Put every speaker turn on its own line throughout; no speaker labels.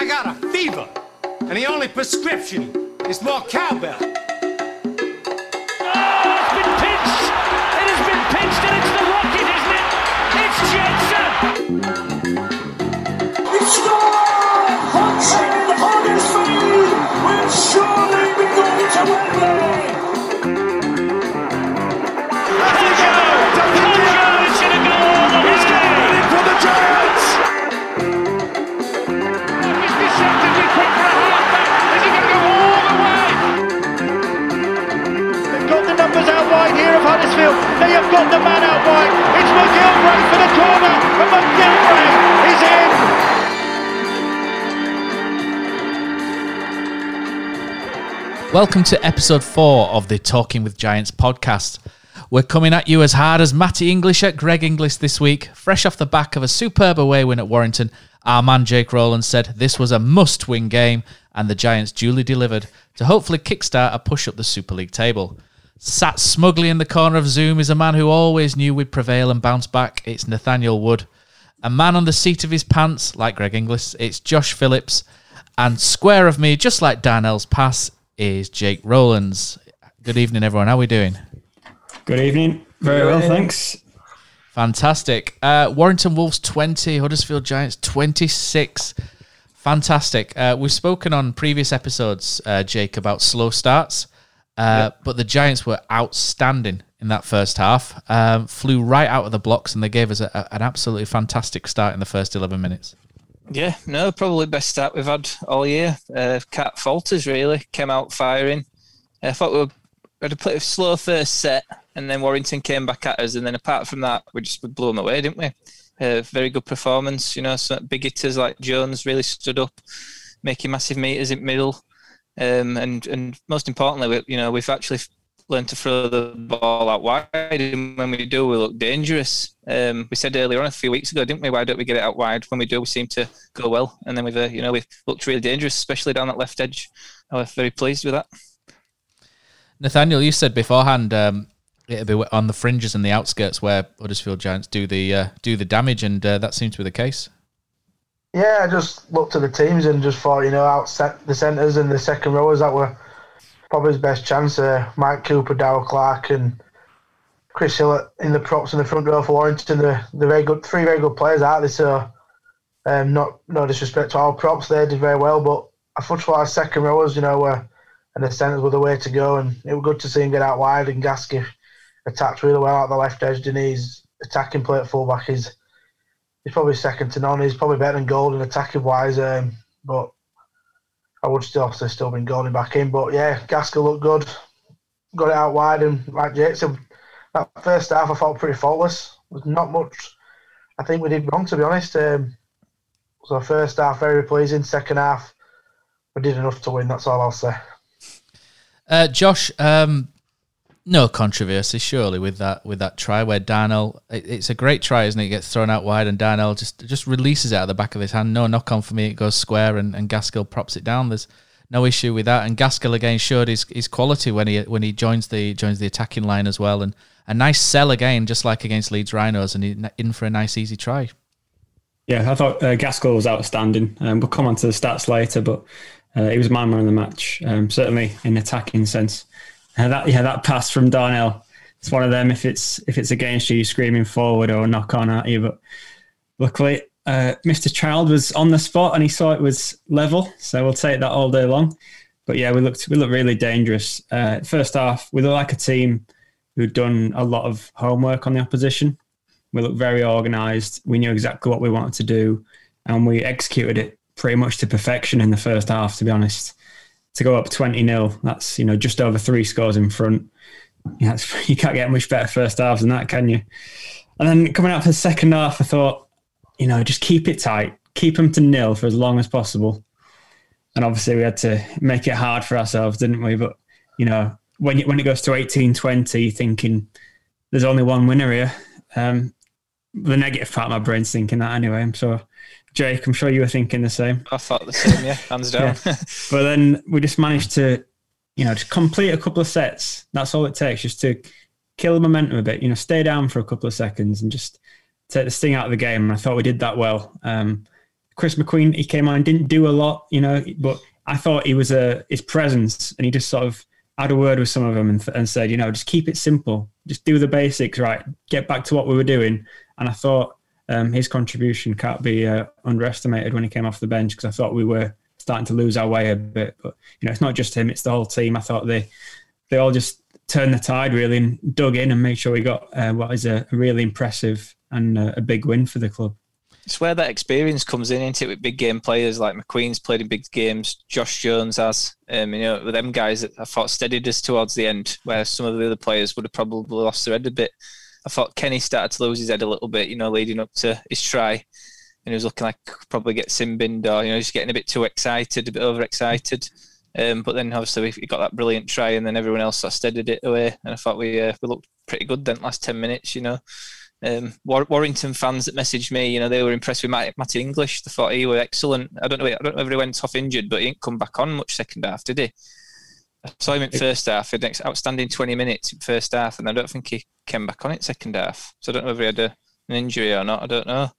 I got a fever, and the only prescription is more cowbell.
Oh, it's been pinched. It has been pinched, and it's the Rocket, isn't it? It's Jensen.
He scored! Hudson Huddersfield.
They have got the man out wide. It's McGillvary for the corner, and McGillvary is in.
Welcome to episode four of the Talking with Giants podcast. We're coming at you as hard as Matty English at Greg Inglis this week. Fresh off the back of a superb away win at Warrington, our man Jake Rowland said this was a must win game, and the Giants duly delivered to hopefully kickstart a push up the Super League table. Sat smugly in the corner of Zoom is a man who always knew we'd prevail and bounce back. It's Nathaniel Wood. A man on the seat of his pants, like Greg Inglis, it's Josh Phillips. And square of me, just like Darnell's pass, is Jake Rowlands. Good evening, everyone. How are we doing?
Good evening. Very well, thanks.
Fantastic. Uh, Warrington Wolves 20, Huddersfield Giants 26. Fantastic. Uh, we've spoken on previous episodes, uh, Jake, about slow starts, uh, but the Giants were outstanding in that first half. Um, flew right out of the blocks, and they gave us a, a- an absolutely fantastic start in the first 11 minutes.
Yeah, no, probably best start we've had all year. Uh, Cat falters really came out firing. I thought we, were, we had a pretty slow first set, and then Warrington came back at us, and then apart from that, we just blew them away, didn't we? Uh, very good performance. You know, some big hitters like Jones really stood up, making massive meters in middle, um, and and most importantly, we, you know, we've actually learned to throw the ball out wide, and when we do, we look dangerous. Um, we said earlier on a few weeks ago, didn't we? Why don't we get it out wide? When we do, we seem to go well, and then we've uh, you know we've looked really dangerous, especially down that left edge. I was very pleased with that.
Nathaniel, you said beforehand um, it'll be on the fringes and the outskirts where Huddersfield Giants do the uh, do the damage, and uh, that seems to be the case.
Yeah, I just looked at the teams and just thought, you know, out the centres and the second rowers that were probably his best chance. Uh, Mike Cooper, Daryl Clark, and Chris Hill in the props in the front row for Warrington. They're, they're very good, three very good players, aren't they? So, um, not no disrespect to all props, they did very well, but I thought for our second rowers, you know, were and the centres were the way to go, and it was good to see him get out wide and Gasky attacked really well out the left edge. And his attacking play at fullback is he's probably second to none. He's probably better than Golding attacking wise, um, but I would still say still been Golding back in. But yeah, Gaskell looked good, got it out wide, and like Jake said, that first half I felt pretty faultless. There's not much I think we did wrong to be honest. Um, so first half very pleasing. Second half we did enough to win. That's all I'll say.
Uh, Josh, um, no controversy surely with that with that try where Darnell. It, it's a great try, isn't it? It gets thrown out wide and Darnell just just releases it out of the back of his hand. No knock on for me. It goes square and, and Gaskell props it down. There's no issue with that. And Gaskell again showed his, his quality when he when he joins the joins the attacking line as well. And a nice sell again, just like against Leeds Rhinos, and he, in for a nice easy try.
Yeah, I thought uh, Gaskell was outstanding. Um, we'll come on to the stats later, but uh, he was man man of the match, um, certainly in attacking sense. Uh, that yeah, that pass from Darnell. It's one of them. If it's if it's against you, screaming forward or knock on at you. But luckily, uh, Mr. Child was on the spot and he saw it was level, so we'll take that all day long. But yeah, we looked we looked really dangerous. Uh, first half, we looked like a team who'd done a lot of homework on the opposition. We looked very organised. We knew exactly what we wanted to do, and we executed it pretty much to perfection in the first half. To be honest, to go up twenty 0 that's you know just over three scores in front. Yeah, you can't get much better first halves than that, can you? And then coming out for the second half, I thought, you know, just keep it tight, keep them to nil for as long as possible. And obviously, we had to make it hard for ourselves, didn't we? But you know, when when it goes to 18-20, thinking there's only one winner here. Um, the negative part of my brain's thinking that anyway. So, Jake, I'm sure you were thinking the same.
I thought the same, yeah, hands down.
But then we just managed to, you know, just complete a couple of sets. That's all it takes, just to kill the momentum a bit. You know, stay down for a couple of seconds and just take the sting out of the game. And I thought we did that well. Um, Chris McQueen, he came on and didn't do a lot, you know, but I thought he was a his presence, and he just sort of had a word with some of them and, and said, you know, just keep it simple, just do the basics right, get back to what we were doing. And I thought um, his contribution can't be uh, underestimated when he came off the bench because I thought we were starting to lose our way a bit. But you know, it's not just him; it's the whole team. I thought they they all just turned the tide really and dug in and made sure we got uh, what is a, a really impressive and uh, a big win for the club.
It's where that experience comes in, into it, with big game players like McQueen's played in big games, Josh Jones has. Um, you know, with them guys that I thought steadied us towards the end, where some of the other players would have probably lost their head a bit. I thought Kenny started to lose his head a little bit, you know, leading up to his try. And he was looking like probably get sin or, you know, just getting a bit too excited, a bit overexcited. Um, but then obviously we got that brilliant try, and then everyone else sort of steadied it away. And I thought we uh, we looked pretty good then last ten minutes. You know, um, War- Warrington fans that messaged me, you know, they were impressed with Matt, Matty English. They thought he was excellent. I don't know, I don't know if he went off injured, but he didn't come back on much second half, did he? I saw him in first half. He had an outstanding 20 minutes in first half, and I don't think he came back on it second half. So I don't know if he had a, an injury or not. I don't know.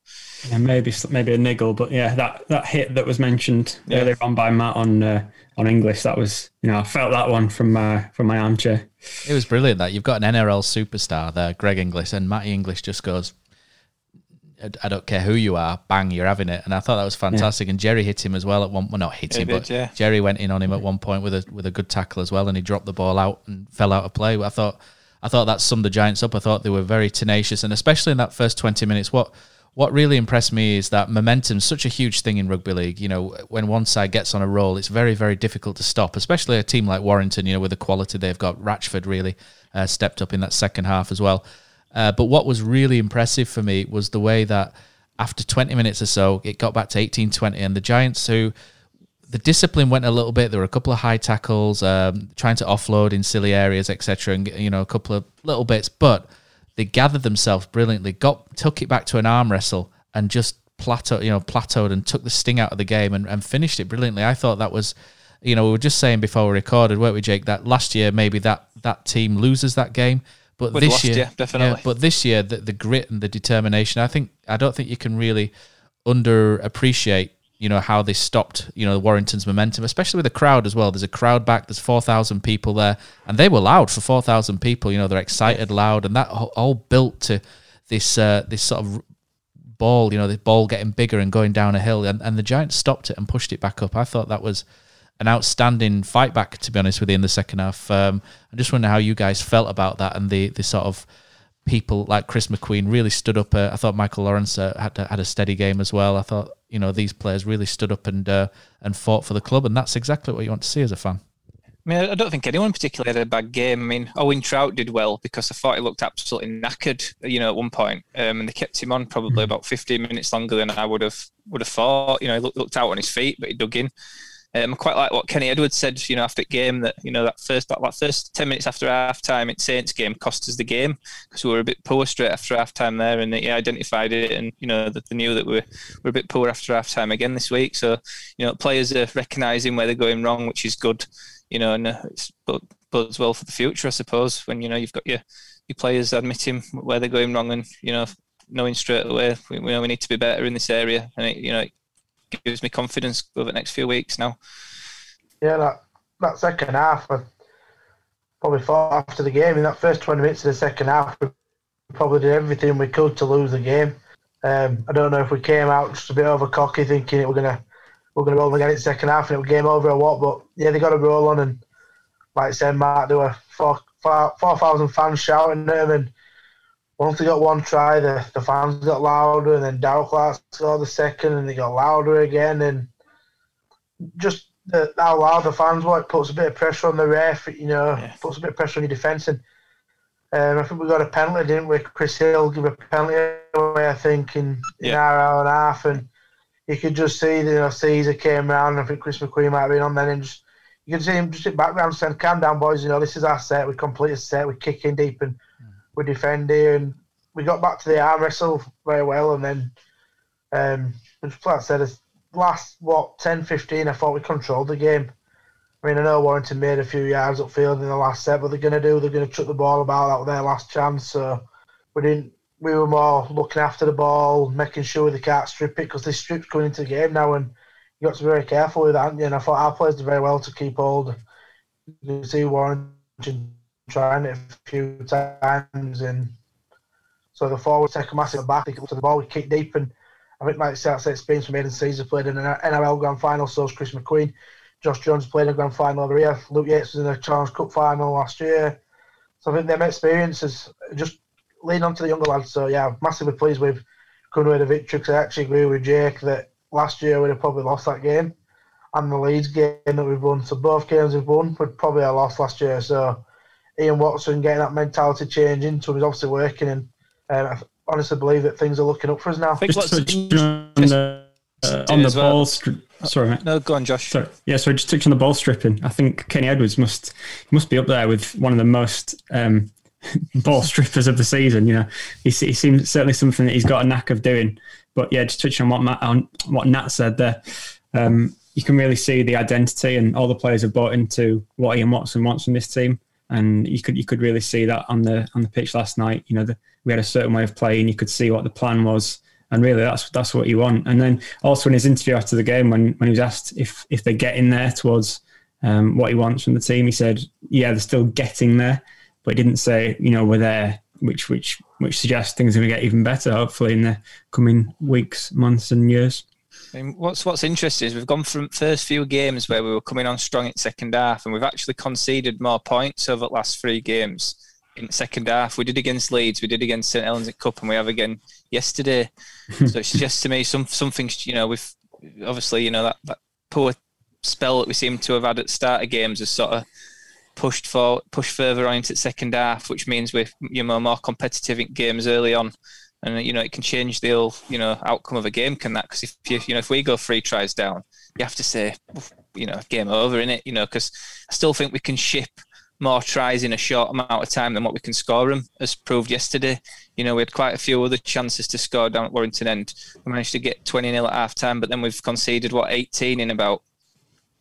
Yeah, maybe maybe a niggle, but yeah, that, that hit that was mentioned yeah. earlier on by Matt on uh, on English, that was you know I felt that one from my from my armchair.
It was brilliant that you've got an NRL superstar there, Greg Inglis, and Matty English just goes, I don't care who you are, bang, you're having it. And I thought that was fantastic. Yeah. And Jerry hit him as well at one. Well, not hit him, but yeah. Jerry went in on him at one point with a with a good tackle as well, and he dropped the ball out and fell out of play. I thought, I thought that summed the Giants up. I thought they were very tenacious, and especially in that first twenty minutes, what what really impressed me is that momentum is such a huge thing in rugby league. You know, when one side gets on a roll, it's very, very difficult to stop, especially a team like Warrington, you know, with the quality they've got. Ratchford really uh, stepped up in that second half as well. Uh, but what was really impressive for me was the way that after 20 minutes or so, it got back to 18 20. And the Giants, who the discipline went a little bit, there were a couple of high tackles, um, trying to offload in silly areas, etc., and, you know, a couple of little bits. But they gathered themselves brilliantly, got took it back to an arm wrestle, and just plateau, you know, plateaued and took the sting out of the game and, and finished it brilliantly. I thought that was you know, we were just saying before we recorded, weren't we, Jake, that last year maybe that that team loses that game. But We'd this lost, year, yeah,
definitely.
Yeah, but this year, the, the grit and the determination, I think, I don't think you can really underappreciate, you know, how they stopped, you know, the Warrington's momentum, especially with the crowd as well. There's a crowd back. There's four thousand people there, and they were loud for four thousand people. You know, they're excited, loud, and that all built to this uh, this sort of ball. You know, the ball getting bigger and going down a hill, and, and the Giants stopped it and pushed it back up. I thought that was an outstanding fight back, to be honest with you, in the second half. Um, I just wonder how you guys felt about that and the the sort of people like Chris McQueen really stood up. Uh, I thought Michael Lawrence uh, had had a steady game as well. I thought you know these players really stood up and uh, and fought for the club, and that's exactly what you want to see as a fan.
I mean, I don't think anyone particularly had a bad game. I mean, Owen Trout did well because I thought he looked absolutely knackered, you know, at one point, um, and they kept him on probably hmm. about 15 minutes longer than I would have would have thought. You know, he looked, looked out on his feet, but he dug in. Um, quite like what Kenny Edwards said, you know, after the game that you know that first that, that first ten minutes after half time in Saints game cost us the game because we were a bit poor straight after half time there, and he identified it, and you know that they knew that we we're, we're a bit poor after half time again this week. So you know, players are recognising where they're going wrong, which is good, you know, and uh, it's bodes well for the future, I suppose. When you know you've got your your players admitting where they're going wrong, and you know knowing straight away we, we know we need to be better in this area, and it, you know gives me confidence over the next few weeks now.
Yeah, that that second half, I probably thought after the game in that first twenty minutes of the second half, we probably did everything we could to lose the game. Um, I don't know if we came out just a bit over cocky, thinking it we're gonna we're gonna roll again in the second half and it was game over or what. But yeah, they got to roll on, and like I said, Mark, there were four four thousand fans shouting at them, and once they got one try, the, the fans got louder, and then Daryl Clark scored the second, and they got louder again, and just the, how loud the fans were, it puts a bit of pressure on the ref, you know, yeah. puts a bit of pressure on your defence, and um, I think we got a penalty, didn't we? Chris Hill give a penalty away, I think, in, in yeah. our hour and a half, and you could just see, you know, Sezer came around, I think Chris McQueen might have been on then, and just you could see him just sit background saying, "Calm down, boys. You know, this is our set. We complete a set. We kick in deep and." We defended and we got back to the arm wrestle very well. And then, um, like I said, last, what, 10, 15, I thought we controlled the game. I mean, I know Warrington made a few yards upfield in the last set, but they're going to do, they're going to chuck the ball about. That their last chance. So we didn't we were more looking after the ball, making sure they can't strip it because this strip's coming into the game now, and you got to be very careful with that. And I thought our players did very well to keep hold. You can see Warrington trying it a few times, and so the forwards take a massive back, they get up to the ball, we kick deep, and I think the experience from Aidan Sezer played in an NRL Grand Final, so is Chris McQueen. Josh Jones played in a Grand Final over here. Luke Yates was in a Challenge Cup final last year. So I think them experiences just lean on to the younger lads. So yeah, massively pleased with coming away the victory because I actually agree with Jake that last year we'd have probably lost that game and the Leeds game that we've won. So both games we've won, we'd probably have lost last year. So Ian Watson getting that mentality change into him is obviously working and um, I honestly believe that things are looking up for us now.
I
Just
what's
touching on the, uh, on the
well.
ball. Stri- sorry, mate.
no, go on, Josh.
Sorry. Yeah, so just touching on the ball stripping. I think Kenny Edwards must must be up there with one of the most um, ball strippers of the season. You know, he, he seems certainly something that he's got a knack of doing. But yeah, just touching on what Matt, on what Nat said there, um, you can really see the identity and all the players have bought into what Ian Watson wants from this team. And you could you could really see that on the on the pitch last night. You know, the, we had a certain way of playing. You could see what the plan was, and really that's that's what you want. And then also in his interview after the game, when when he was asked if if they get in there towards um, what he wants from the team, he said, "Yeah, they're still getting there," but he didn't say, "You know, we're there," which which which suggests things are going to get even better, hopefully in the coming weeks, months, and years.
I mean, what's what's interesting is we've gone from first few games where we were coming on strong in second half, and we've actually conceded more points over the last three games in second half. We did against Leeds, we did against St Helens at Cup, and we have again yesterday. so it suggests to me some something. You know, we've obviously you know that, that poor spell that we seem to have had at the start of games has sort of pushed for pushed further on into the second half, which means we're you know more competitive in games early on. And you know it can change the whole you know outcome of a game, can that? Because if you you know if we go three tries down, you have to say you know game over in it. You know because I still think we can ship more tries in a short amount of time than what we can score them, as proved yesterday. You know, we had quite a few other chances to score down at Warrington End. We managed to get 20 nil at half time, but then we've conceded, what, 18 in about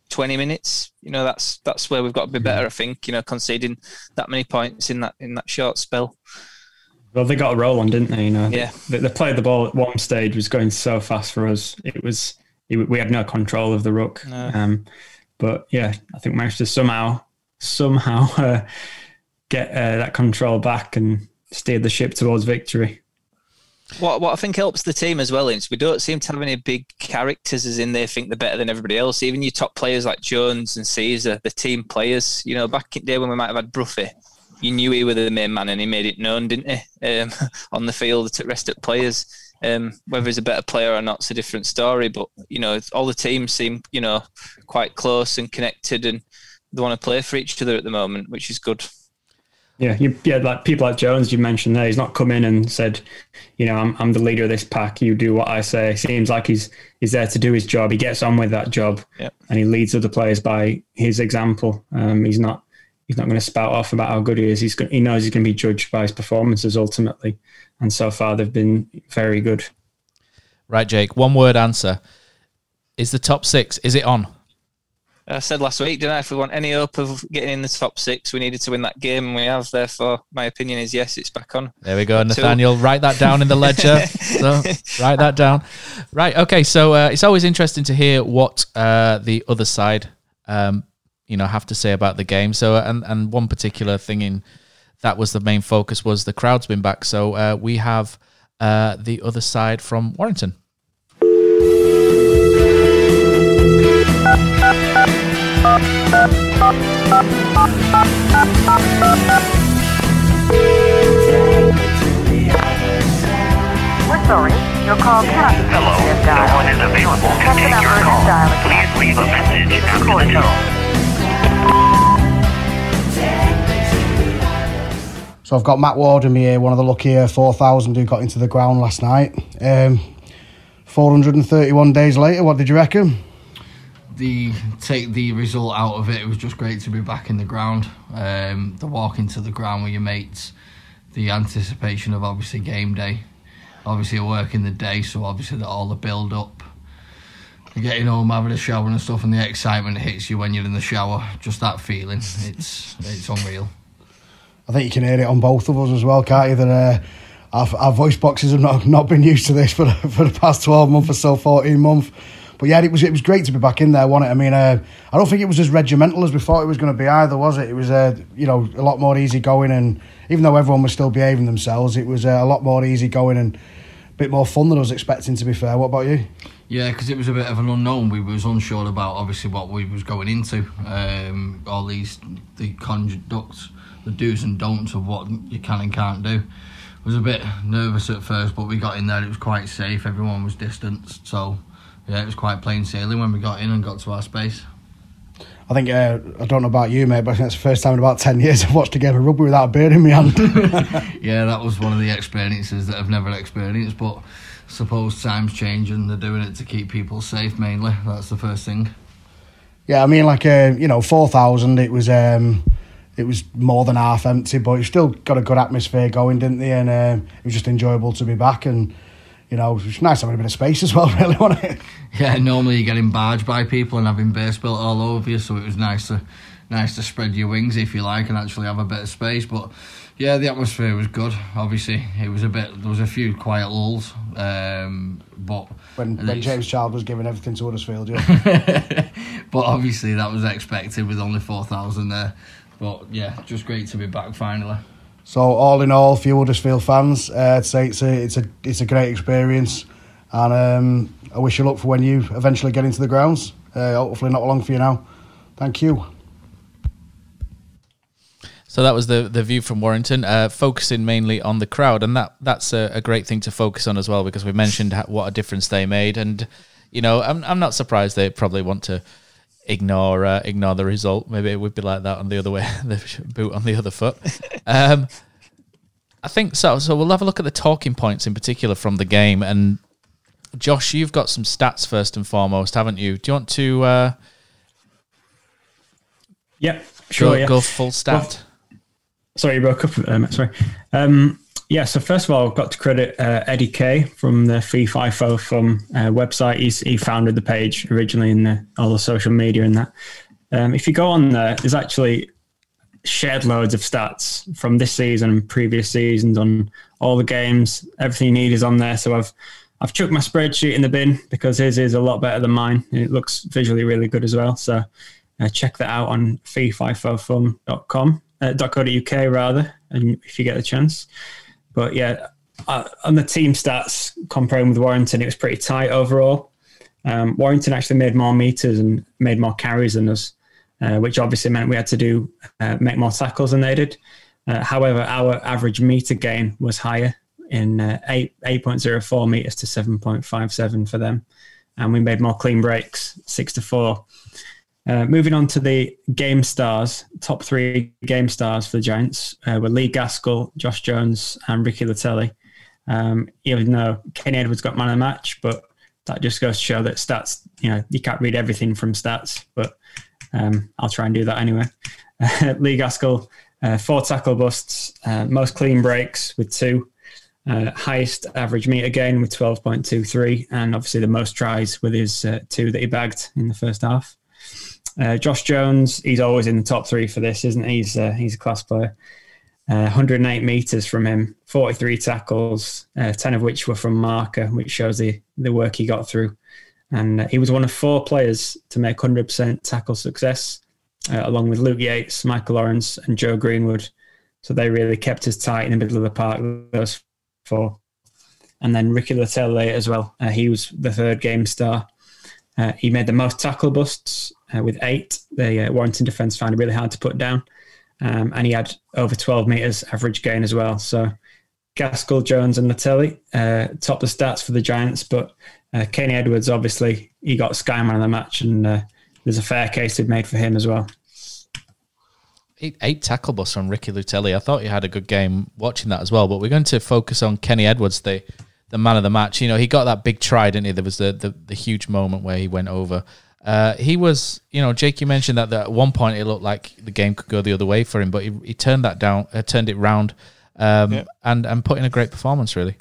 20 minutes. You know, that's that's where we've got to be better, I think, you know, conceding that many points in that in that short spell.
Well, they got a roll on, didn't they? You know,
Yeah.
They, they played the ball at one stage was going so fast for us. It was it, we had no control of the ruck.
No.
Um, but yeah, I think managed to somehow somehow uh, get uh, that control back and steer the ship towards victory.
What what I think helps the team as well is we don't seem to have any big characters as in they think they're better than everybody else. Even your top players like Jones and Sezer, the team players. You know, back in the day when we might have had Broughy, you knew he was the main man and he made it known, didn't he? Um, on the field to rest at players. Um, whether he's a better player or not, it's a different story. But you know, all the teams seem you know quite close and connected, and they want to play for each other at the moment, which is good.
Yeah, you, yeah, like people like Jones you mentioned there. He's not come in and said, you know, I'm, I'm the leader of this pack. You do what I say. Seems like he's he's there to do his job. He gets on with that job,
Yep.
and he leads other players by his example. Um, he's not he's not going to spout off about how good he is. He's go- he knows he's going to be judged by his performances ultimately, and so far they've been very good.
Right, Jake. One word answer. Is the top six? Is it on?
I said last week, didn't I? If we want any hope of getting in the top six, we needed to win that game, and we have. Therefore, my opinion is yes, it's back on.
There we go, Nathaniel. Write that down in the ledger. so write that down. Right. Okay. So uh, it's always interesting to hear what uh, the other side, um, you know, have to say about the game. So uh, and and one particular thing in that was the main focus was the crowd's been back. So uh, we have uh, the other side from Warrington.
We're sorry. Your call cannot be
Hello,
taken as
no one is available to
Press the
take your call. Please leave a message after the tone.
So I've got Matt Ward in me here, one of the luckier 4,000 who got into the ground last night. Um, 431 days later, what did you reckon?
the take the result out of it, it was just great to be back in the ground. Um, the walk into the ground with your mates, the anticipation of obviously game day, obviously a work in the day, so obviously all the build up, getting home, having a shower and stuff, and the excitement hits you when you're in the shower. Just that feeling, it's it's unreal.
I think you can hear it on both of us as well, can't you? That uh, our, our voice boxes have not, not been used to this for the, for the past 12 months or so, 14 months. But yeah, it was it was great to be back in there, wasn't it? I mean, uh, I don't think it was as regimental as we thought it was going to be either, was it? It was uh, you know a lot more easy going, and even though everyone was still behaving themselves, it was uh, a lot more easy going and bit more fun than I was expecting. To be fair, what about you?
Yeah, because it was a bit of an unknown. We was unsure about obviously what we was going into. Um, all these the conducts, the do's and don'ts of what you can and can't do. I was a bit nervous at first, but we got in there. It was quite safe. Everyone was distanced, so yeah, it was quite plain sailing when we got in and got to our space.
I think uh, I don't know about you, mate, but I think it's the first time in about ten years I've watched a game of rugby without a beer in my hand.
yeah, that was one of the experiences that I've never experienced, but I suppose times change and they're doing it to keep people safe mainly. That's the first thing.
Yeah, I mean, like uh, you know, four thousand. It was um, it was more than half empty, but it still got a good atmosphere going, didn't they? And uh, it was just enjoyable to be back and you know, it was nice having a bit of space as well, really, wasn't it?
Yeah, normally you're getting barged by people and having beer spilt all over you, so it was nice to nice to spread your wings if you like and actually have a bit of space. But yeah, the atmosphere was good. Obviously, it was a bit. There was a few quiet lulls, um, but
when, when James Child was giving everything to Huddersfield, yeah.
but obviously that was expected with only four thousand there. But yeah, just great to be back finally.
So all in all, for Huddersfield fans, uh, I'd say it's a it's a it's a great experience, and um, I wish you luck for when you eventually get into the grounds. Uh, hopefully not long for you now. Thank you.
So that was the the view from Warrington, uh, focusing mainly on the crowd, and that that's a, a, great thing to focus on as well because we mentioned what a difference they made, and you know I'm I'm not surprised they probably want to ignore uh, ignore the result. Maybe it would be like that on the other way, the boot on the other foot. Um, I think so. So we'll have a look at the talking points in particular from the game. And Josh, you've got some stats first and foremost, haven't you? Do you want to? Uh,
yeah, sure.
Go,
yeah.
go full stat.
Well, sorry, you broke up. Um, sorry. Um, yeah, so first of all, I've got to credit uh, Eddie Kay from the Fee FIFO from uh, website. He's, he founded the page originally in the, all the social media and that. Um, if you go on there, there's actually shared loads of stats from this season and previous seasons on all the games. Everything you need is on there. So I've I've chucked my spreadsheet in the bin because his is a lot better than mine. It looks visually really good as well. So uh, check that out on feefifofum.com, uh, .co.uk rather, and if you get a chance. But yeah, uh, on the team stats comparing with Warrington, it was pretty tight overall. Um, Warrington actually made more meters and made more carries than us, uh, which obviously meant we had to do uh, make more tackles than they did. Uh, however, our average meter gain was higher in uh, eight eight point zero four meters to seven point five seven for them, and we made more clean breaks, six to four. Uh, moving on to the game stars, top three game stars for the Giants uh, were Lee Gaskell, Josh Jones, and Ricky Leutele. Um, even though Kenny Edwards got man of the match, but that just goes to show that stats, you know, you can't read everything from stats, but um, I'll try and do that anyway. Lee Gaskell, uh, four tackle busts, uh, most clean breaks with two, uh, highest average meter gain with 12.23, and obviously the most tries with his uh, two that he bagged in the first half. Uh, Josh Jones, he's always in the top three for this, isn't he? He's, uh, he's a class player. Uh, 108 meters from him, 43 tackles, uh, 10 of which were from marker, which shows the, the work he got through. And uh, he was one of four players to make 100% tackle success, uh, along with Luke Yates, Michael Lawrence, and Joe Greenwood. So they really kept us tight in the middle of the park, those four. And then Ricky Leutele as well. he was the third game star. He made the most tackle busts, uh, with eight. The uh, Warrington defence found it really hard to put down. Um, and he had over 12 metres average gain as well. So Gaskell, Jones, and Leutele uh, top the stats for the Giants. But uh, Kenny Edwards, obviously, he got Skyman of the match, and uh, there's a fair case be made for him as well.
Eight, eight tackle busts from Ricky Leutele. I thought he had a good game watching that as well. But we're going to focus on Kenny Edwards, the the man of the match. You know, he got that big try, didn't he? There was the, the, the huge moment where he went over uh, he was, you know, Jake. You mentioned that, that, at one point it looked like the game could go the other way for him, but he, he turned that down, uh, turned it round, um, yeah. and and put in a great performance. Really.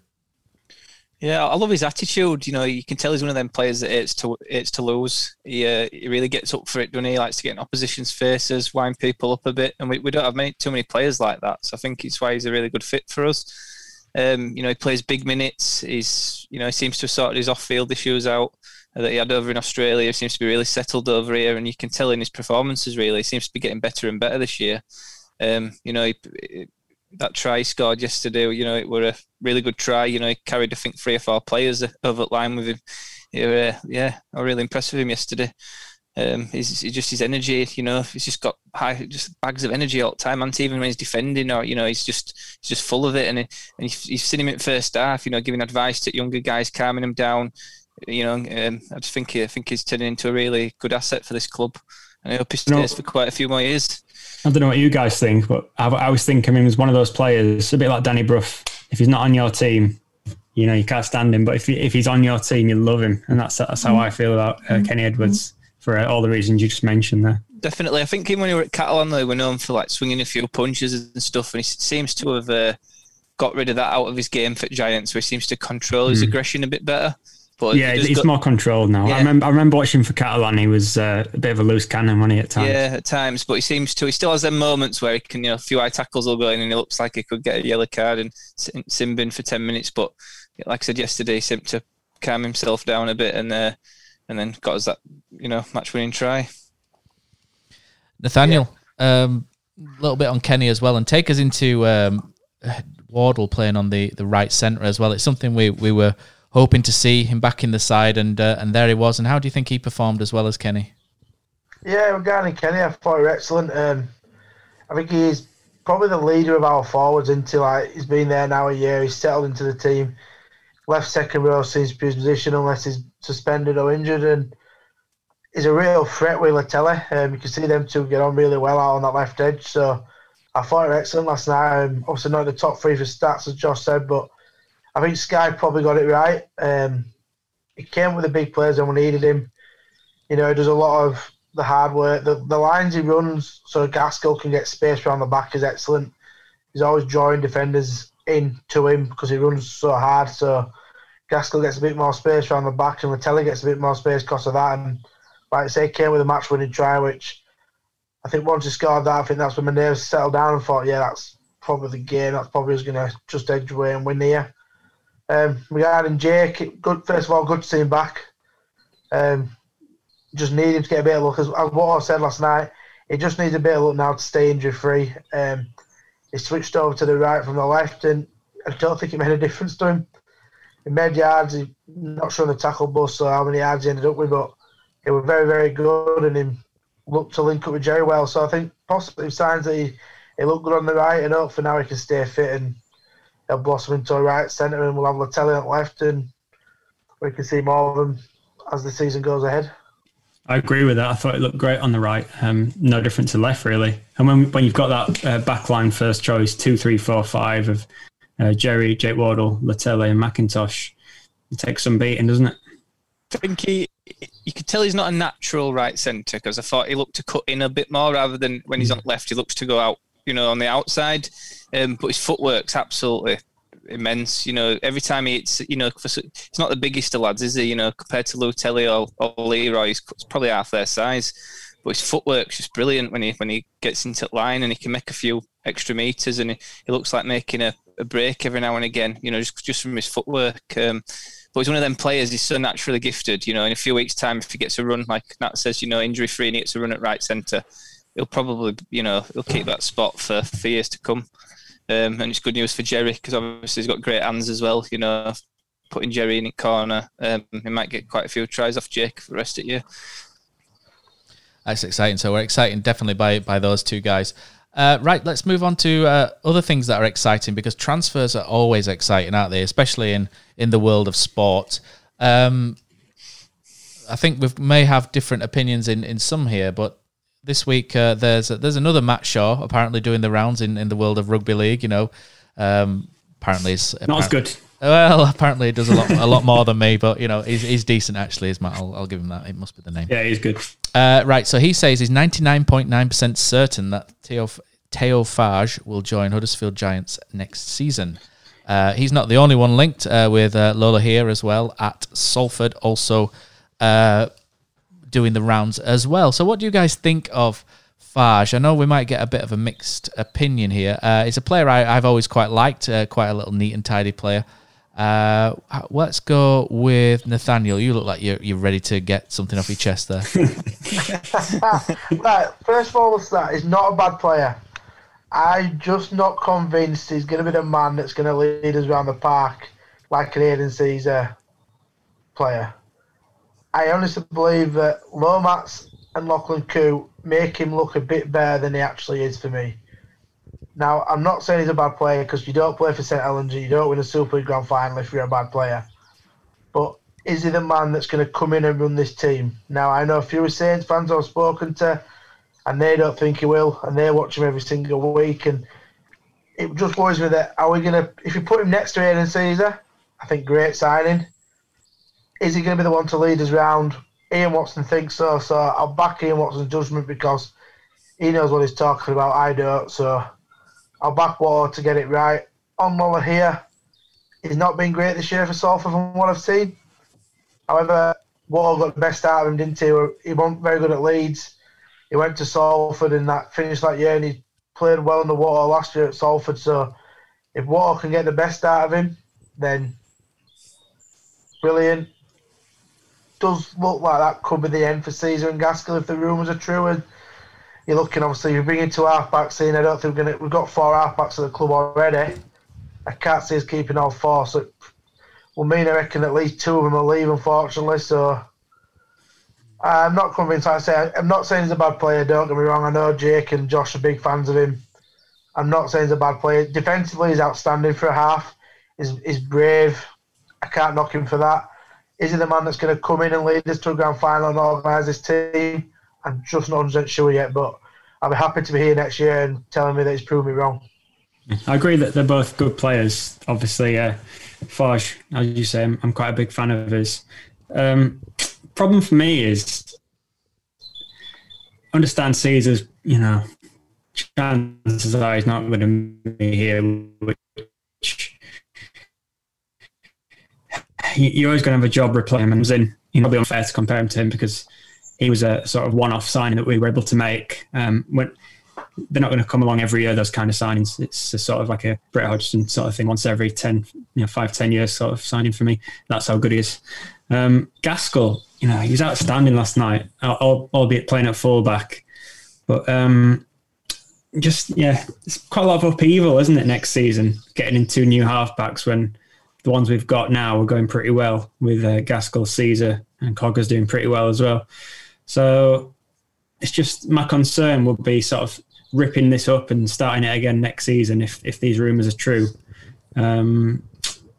Yeah, I love his attitude. You know, you can tell he's one of them players that it's to it's to lose. He uh, he really gets up for it, doesn't he? he? likes to get in opposition's faces, wind people up a bit, and we, we don't have many too many players like that. So I think it's why he's a really good fit for us. Um, you know, he plays big minutes. He's, you know, he seems to have sorted his off-field issues out that he had over in Australia. He seems to be really settled over here, and you can tell in his performances. Really, he seems to be getting better and better this year. Um, you know, he, that try he scored yesterday. You know, it were a really good try. You know, he carried I think three or four players over the line with him. Were, uh, yeah, I was really impressed with him yesterday. Um, he's, he's, just his energy, you know, he's just got high, just bags of energy all the time. And even when he's defending, or you know, he's just he's just full of it. And, he, and you've seen him at first half, you know, giving advice to younger guys, calming them down. You know, um, I just think I think he's turning into a really good asset for this club, and I hope he stays for quite a few more years.
I don't know what you guys think, but I, I always think of him as one of those players, a bit like Danny Brough. If he's not on your team, you know you can't stand him. But if he, if he's on your team, you love him, and that's that's how I feel about uh, Kenny Edwards for uh, all the reasons you just mentioned there.
Definitely, I think when he were at Catalan, they were known for like swinging a few punches and stuff, and he seems to have uh, got rid of that out of his game for Giants, where he seems to control his mm. aggression a bit better.
But yeah, he's got, more controlled now. Yeah. I remember I remember watching for Catalan. He was uh, a bit of a loose cannon when he at times.
Yeah, at times. But he seems to. He still has them moments where he can, you know, a few high tackles will go in, and he looks like he could get a yellow card and sim bin for ten minutes. But like I said yesterday, he seemed to calm himself down a bit, and uh, and then got us that, you know, match winning try.
Nathaniel, a um, little bit on Kenny as well, and take us into um, Wardle playing on the the right centre as well. It's something we we were hoping to see him back in the side, and uh, and there he was. And how do you think he performed as well as Kenny?
Yeah, regarding Kenny, I thought he was excellent. Um, I think he's probably the leader of our forwards until like he's been there now a year. He's settled into the team. Left second row seems to be his position unless he's suspended or injured, and he's a real threat with Leutele. Um, you can see them two get on really well out on that left edge. So I thought he was excellent last night. Um, obviously not in the top three for stats as Josh said, but I think Sky probably got it right. Um, he came with the big players and we needed him. You know, he does a lot of the hard work. The, the lines he runs so Gaskell can get space around the back is excellent. He's always drawing defenders in to him because he runs so hard. So Gaskell gets a bit more space around the back and Leutele gets a bit more space because of that. And like I say, came with a match winning try, which I think once he scored that, I think that's when my nerves settled down and thought, yeah, that's probably the game. That's probably who's going to just edge away and win here. Um, regarding Jake, good. First of all, good to see him back. Um, just need him to get a bit of luck. As, as what I said last night, he just needs a bit of luck now to stay injury free. Um, he switched over to the right from the left, and I don't think it made a difference to him. He made yards. He not sure on the tackle bus so how many yards he ended up with, but he was very, very good, and he looked to link up with Jerry well. So I think positive signs that he, he looked good on the right, and hope for now he can stay fit and he'll blossom into a right centre, and we'll have Leutele on left, and we can see more of them as the season goes ahead.
I agree with that. I thought it looked great on the right. Um, no different to left, really. And when when you've got that uh, backline first choice, two, three, four, five of uh, Jerry, Jake Wardle, Leutele, and McIntosh, it takes some beating, doesn't it?
I think he, you could tell he's not a natural right centre because I thought he looked to cut in a bit more rather than when he's on left, he looks to go out, you know, on the outside. Um, but his footwork's absolutely immense. You know, every time he hits, you know, for, he's not the biggest of lads, is he? You know, compared to Leutele or, or Leroy, he's probably half their size. But his footwork's just brilliant when he when he gets into line and he can make a few extra meters and he, he looks like making a, a break every now and again. You know, just just from his footwork. Um, but he's one of them players. He's so naturally gifted. You know, in a few weeks' time, if he gets a run, like Nat says, you know, injury free, and he gets a run at right centre, he'll probably, you know, he'll keep that spot for, for years to come. Um, and it's good news for Jerry because obviously he's got great hands as well. You know, putting Jerry in the corner, um, he might get quite a few tries off Jake for the rest of the year.
That's exciting. So we're excited definitely by by those two guys. Uh, right, let's move on to uh, other things that are exciting because transfers are always exciting, aren't they? Especially in in the world of sport. Um, I think we may have different opinions in, in some here, but this week uh, there's there's another Matt Shaw apparently doing the rounds in, in the world of rugby league. You know, um, apparently it's
not as good.
Well, apparently he does a lot a lot more than me, but you know he's, he's decent actually. Is Matt? I'll, I'll give him that. It must be the name.
Yeah, he's good.
Uh, right, so he says he's ninety nine point nine percent certain that Theo Theo Fages will join Huddersfield Giants next season. Uh, he's not the only one linked uh, with uh, Lolohea as well at Salford. Also, uh, doing the rounds as well. So, what do you guys think of Fages. I know we might get a bit of a mixed opinion here. Uh, he's a player I, have always quite liked, uh, quite a little neat and tidy player. Let's go with Nathaniel. You look like you're, you're ready to get something off your chest there.
right, first of all, that he's not a bad player. I'm just not convinced he's going to be the man that's going to lead us around the park like an Aidan Sezer player. I honestly believe that Lomax and Lachlan Coote make him look a bit better than he actually is for me. Now, I'm not saying he's a bad player because you don't play for St Helens, you don't win a Super League Grand Final if you're a bad player. But is he the man that's going to come in and run this team? Now, I know a few Saints fans I've spoken to, and they don't think he will, and they watch him every single week. And it just worries me that are we to, if you put him next to Aidan Sezer, I think great signing. Is he to be the one to lead us round? Ian Watson thinks so, so I'll back Ian Watson's judgment because he knows what he's talking about. I don't, so I'll back Watto to get it right. On Lolohea, he's not been great this year for Salford from what I've seen. However, Watto got the best out of him, didn't he? He wasn't very good at Leeds. He went to Salford and that finished that year, and he played well in the water last year at Salford. So if Watto can get the best out of him, then brilliant. Does look like that could be the end for Sezer and Gaskell if the rumours are true. And you're looking obviously you're bringing two halfbacks in. I don't think we're gonna we've got four halfbacks at the club already. I can't see us keeping all four, so it will mean I reckon at least two of them will leave, unfortunately. So I'm not convinced. I say I'm not saying he's a bad player. Don't get me wrong. I know Jake and Josh are big fans of him. I'm not saying he's a bad player. Defensively, he's outstanding for a half. He's, he's brave. I can't knock him for that. Is he the man that's going to come in and lead us to a grand final and organise this team? I'm just not 100 sure yet, but I'll be happy to be here next year and telling me that he's proved me wrong.
I agree that they're both good players. Obviously, uh, as you say, I'm, I'm, quite a big fan of his. Um, problem for me is understand Sezer's, you know, chances are he's not going to be here, which you're always going to have a job replacing him. And know, it'll be unfair to compare him to him because he was a sort of one-off signing that we were able to make. Um, when they're not going to come along every year, those kind of signings. It's a sort of like a Brett Hodgson sort of thing, once every 10, you know, five, 10 years sort of signing for me. That's how good he is. Um, Gaskell, you know, he was outstanding last night, albeit playing at fullback. But um, just, yeah, it's quite a lot of upheaval, isn't it, next season, getting into new halfbacks when the ones we've got now are going pretty well with uh, Gaskell, Sezer, and Cogger's doing pretty well as well. So it's just my concern would be sort of ripping this up and starting it again next season if if these rumours are true. Um,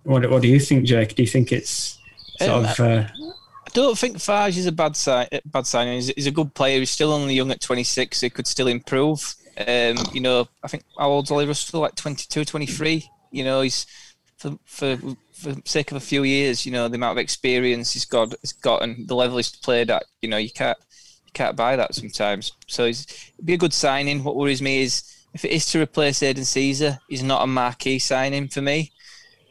what what do you think, Jake? Do you think it's sort um, of? Uh,
I don't think Fages is a bad sign. Bad sign. He's, he's, a good player. He's still only young at 26. He could still improve. Um, you know, I think how old's Ollie Russell? Like 22, 23. You know, he's for for for sake of a few years, you know, the amount of experience he's got, he's got, and the level he's played at, you know, you can't you can't buy that sometimes. So it'd be a good signing. What worries me is if it is to replace Aidan Sezer, he's not a marquee signing for me.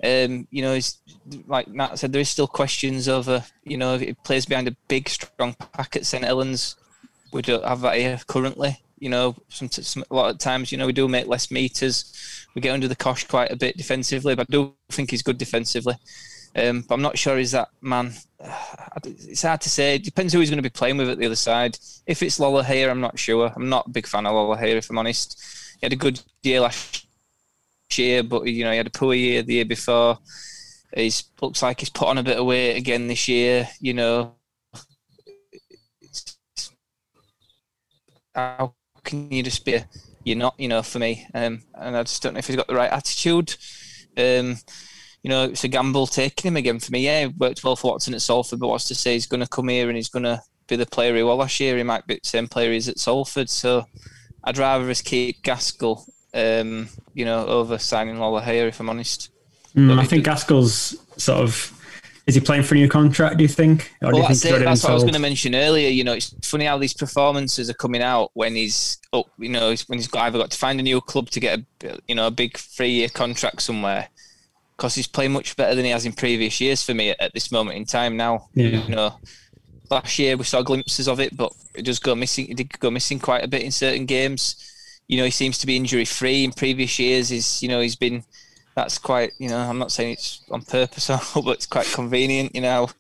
Um, you know, like Matt said, there is still questions over, you know, if he plays behind a big, strong pack at St Helens. We don't have that here currently. You know, some, some, a lot of times, you know, we do make less meters. We get under the cosh quite a bit defensively, but I do think he's good defensively. Um, but I'm not sure he's that man. It's hard to say. It depends who he's going to be playing with at the other side. If it's Lolohea, I'm not sure. I'm not a big fan of Lolohea, if I'm honest. He had a good year last year, but you know he had a poor year the year before. He's looks like he's put on a bit of weight again this year. You know, how can you just be? You're not, you know, for me. Um, and I just don't know if he's got the right attitude. Um, you know, it's a gamble taking him again for me. Yeah, he worked well for Watson at Salford, but what's to say he's going to come here and he's going to be the player he was last year? He might be the same player he's at Salford. So I'd rather us keep Gaskell, um, you know, over signing Lolohea, if I'm honest.
Mm, I think Gaskell's sort of. Is he playing for a new contract? Do you think?
Or well, you that's, think it. that's what I was going to mention earlier. You know, it's funny how these performances are coming out when he's up. You know, when he's got either got to find a new club to get a you know a big three year contract somewhere, because he's playing much better than he has in previous years for me at, at this moment in time now. Yeah. You know, last year we saw glimpses of it, but it does go missing. It did go missing quite a bit in certain games. You know, he seems to be injury free. In previous years, he's you know he's been. That's quite you know. I'm not saying it's on purpose, but it's quite convenient. You know,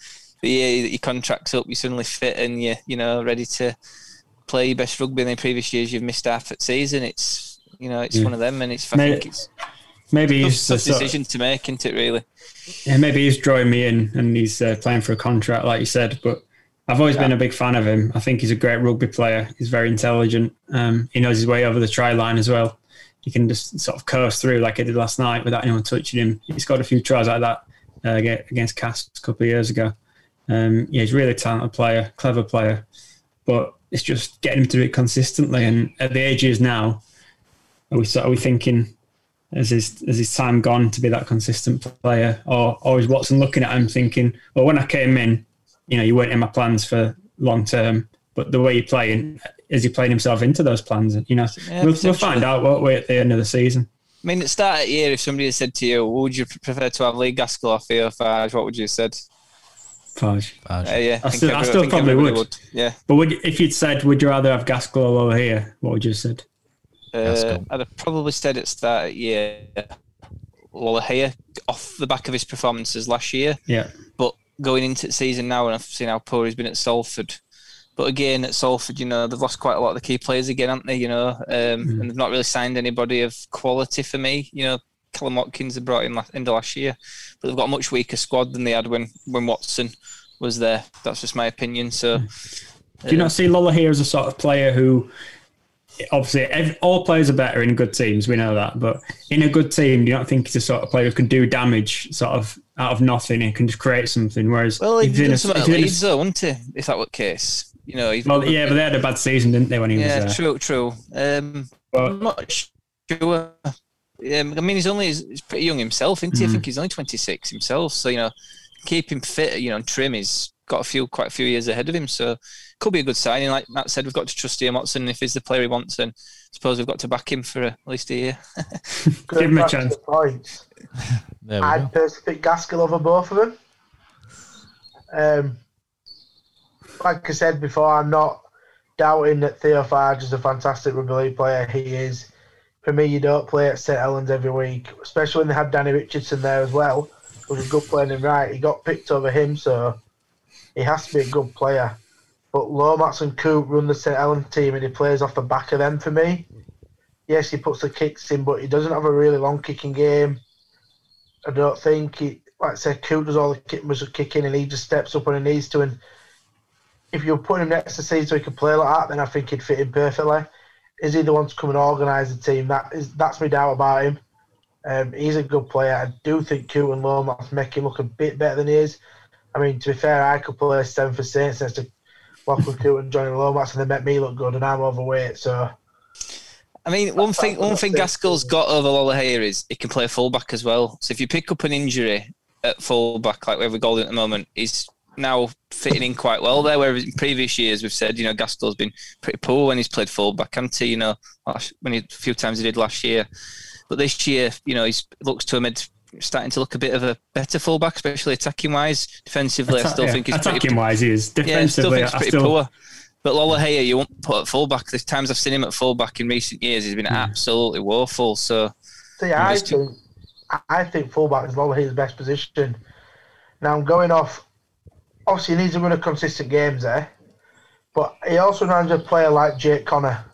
the year that your contract's up, you're suddenly fit and you're, you know ready to play your best rugby. In the previous years, you've missed half at season. It's you know it's
Yeah.
one of them, and it's I
Maybe-
think it's
Maybe
a tough
the sort of-
decision to make, isn't it? Really.
Yeah, maybe he's drawing me in and he's uh, playing for a contract, like you said. But I've always been a big fan of him. I think he's a great rugby player. He's very intelligent. Um, he knows his way over the try line as well. He can just sort of coast through like he did last night without anyone touching him. He scored a few tries like that uh, against Cass a couple of years ago. Um, yeah, he's a really talented player, clever player. But it's just getting him to do it consistently. And at the age he is now, are we sort are we thinking has his has his time gone to be that consistent player, or or is Watson looking at him thinking, well, when I came in, you know, you weren't in my plans for long term, but the way you're playing, is he playing himself into those plans? You know,
Yeah,
we'll, we'll find out, won't we, at the end of the season?
I mean, at the start of the year, if somebody had said to you, would you prefer to have Lee Gaskell or Theo Fages, what would you have said?
Fages.
Uh, yeah,
I
think
still, I still
think
probably
everybody
would.
Yeah.
But would if you'd said, would you rather have Gaskell or here? What would you have said?
Uh, I'd have probably said at the start of the year, Lolohea, off the back of his performances last year.
Yeah.
But going into the season now, and I've seen how poor he's been at Salford. But again, at Salford, you know, they've lost quite a lot of the key players again, haven't they? You know, um,
Mm.
and they've not really signed anybody of quality for me. You know, Kallum Watkins they brought in last, of last year, but they've got a much weaker squad than they had when when Watson was there. That's just my opinion. So,
Do you not see Lolohea as a sort of player who, obviously, ev all players are better in good teams. We know that, but in a good team, do you not think he's a sort of player who can do damage, sort of out of nothing, and can just create something? Whereas,
well,
if
he'd
in a-
done something at Leeds, though, wouldn't he? If that were the case, you know. he's-
well, yeah, but they had a bad season, didn't they, when he
yeah,
was there?
true, true. Um, I'm not sure. Um, I mean, he's only he's he's pretty young himself, isn't he? I
Mhm.
think he's only 26 himself. So you know, keep him fit, you know, and trim. He's got a few, quite a few years ahead of him. So could be a good signing. Like Matt said, we've got to trust Ian Watson. If he's the player he wants, then I suppose we've got to back him for at least a year.
Give
him a chance.
the Points.
There we
I'd
go.
personally pick Gaskell over both of them. Um, like I said before, I'm not doubting that Theo Fages is a fantastic rugby league player. He is. For me, you don't play at St Helens every week, especially when they had Danny Richardson there as well, who was a good player and right. He got picked over him, so he has to be a good player. But Lomax and Coote run the St Helens team, and he plays off the back of them for me. Yes, he puts the kicks in, but he doesn't have a really long kicking game. I don't think he, like I said, Coote does all the kicking, and he just steps up when he needs to. And if you put him next to Seed so he could play like that, then I think he'd fit in perfectly. Is he the one to come and organise the team? That is, that's my doubt about him. Um, he's a good player. I do think Coote and Lomax make him look a bit better than he is. I mean, to be fair, I could play seven for Saints next to Coote and Jonny Lomax, and they make me look good, and I'm overweight, so.
I mean, one thing one thing Gaskell's got over Lolohea is he can play fullback as well. So if you pick up an injury at fullback, like we have with Golding at the moment, he's now fitting in quite well there. Whereas in previous years we've said, you know, Gaskell's been pretty poor when he's played fullback, he? You know, last- when he, a few times he did last year. But this year, you know, he's looks to him mid starting to look a bit of a better fullback, especially attacking wise. Defensively, I still
yeah,
think he's pretty
attacking wise, he is.
defensively, yeah, I still think he's
I
pretty
still-
poor. But Lolohea, you won't put at fullback. The times I've seen him at fullback in recent years, he's been
Hmm.
absolutely woeful. So
See, I
he's too-
think I- I think fullback is Lola his best position. Now I'm going off. Obviously, he needs to win a consistent games there, but he also needs a player like Jake Connor,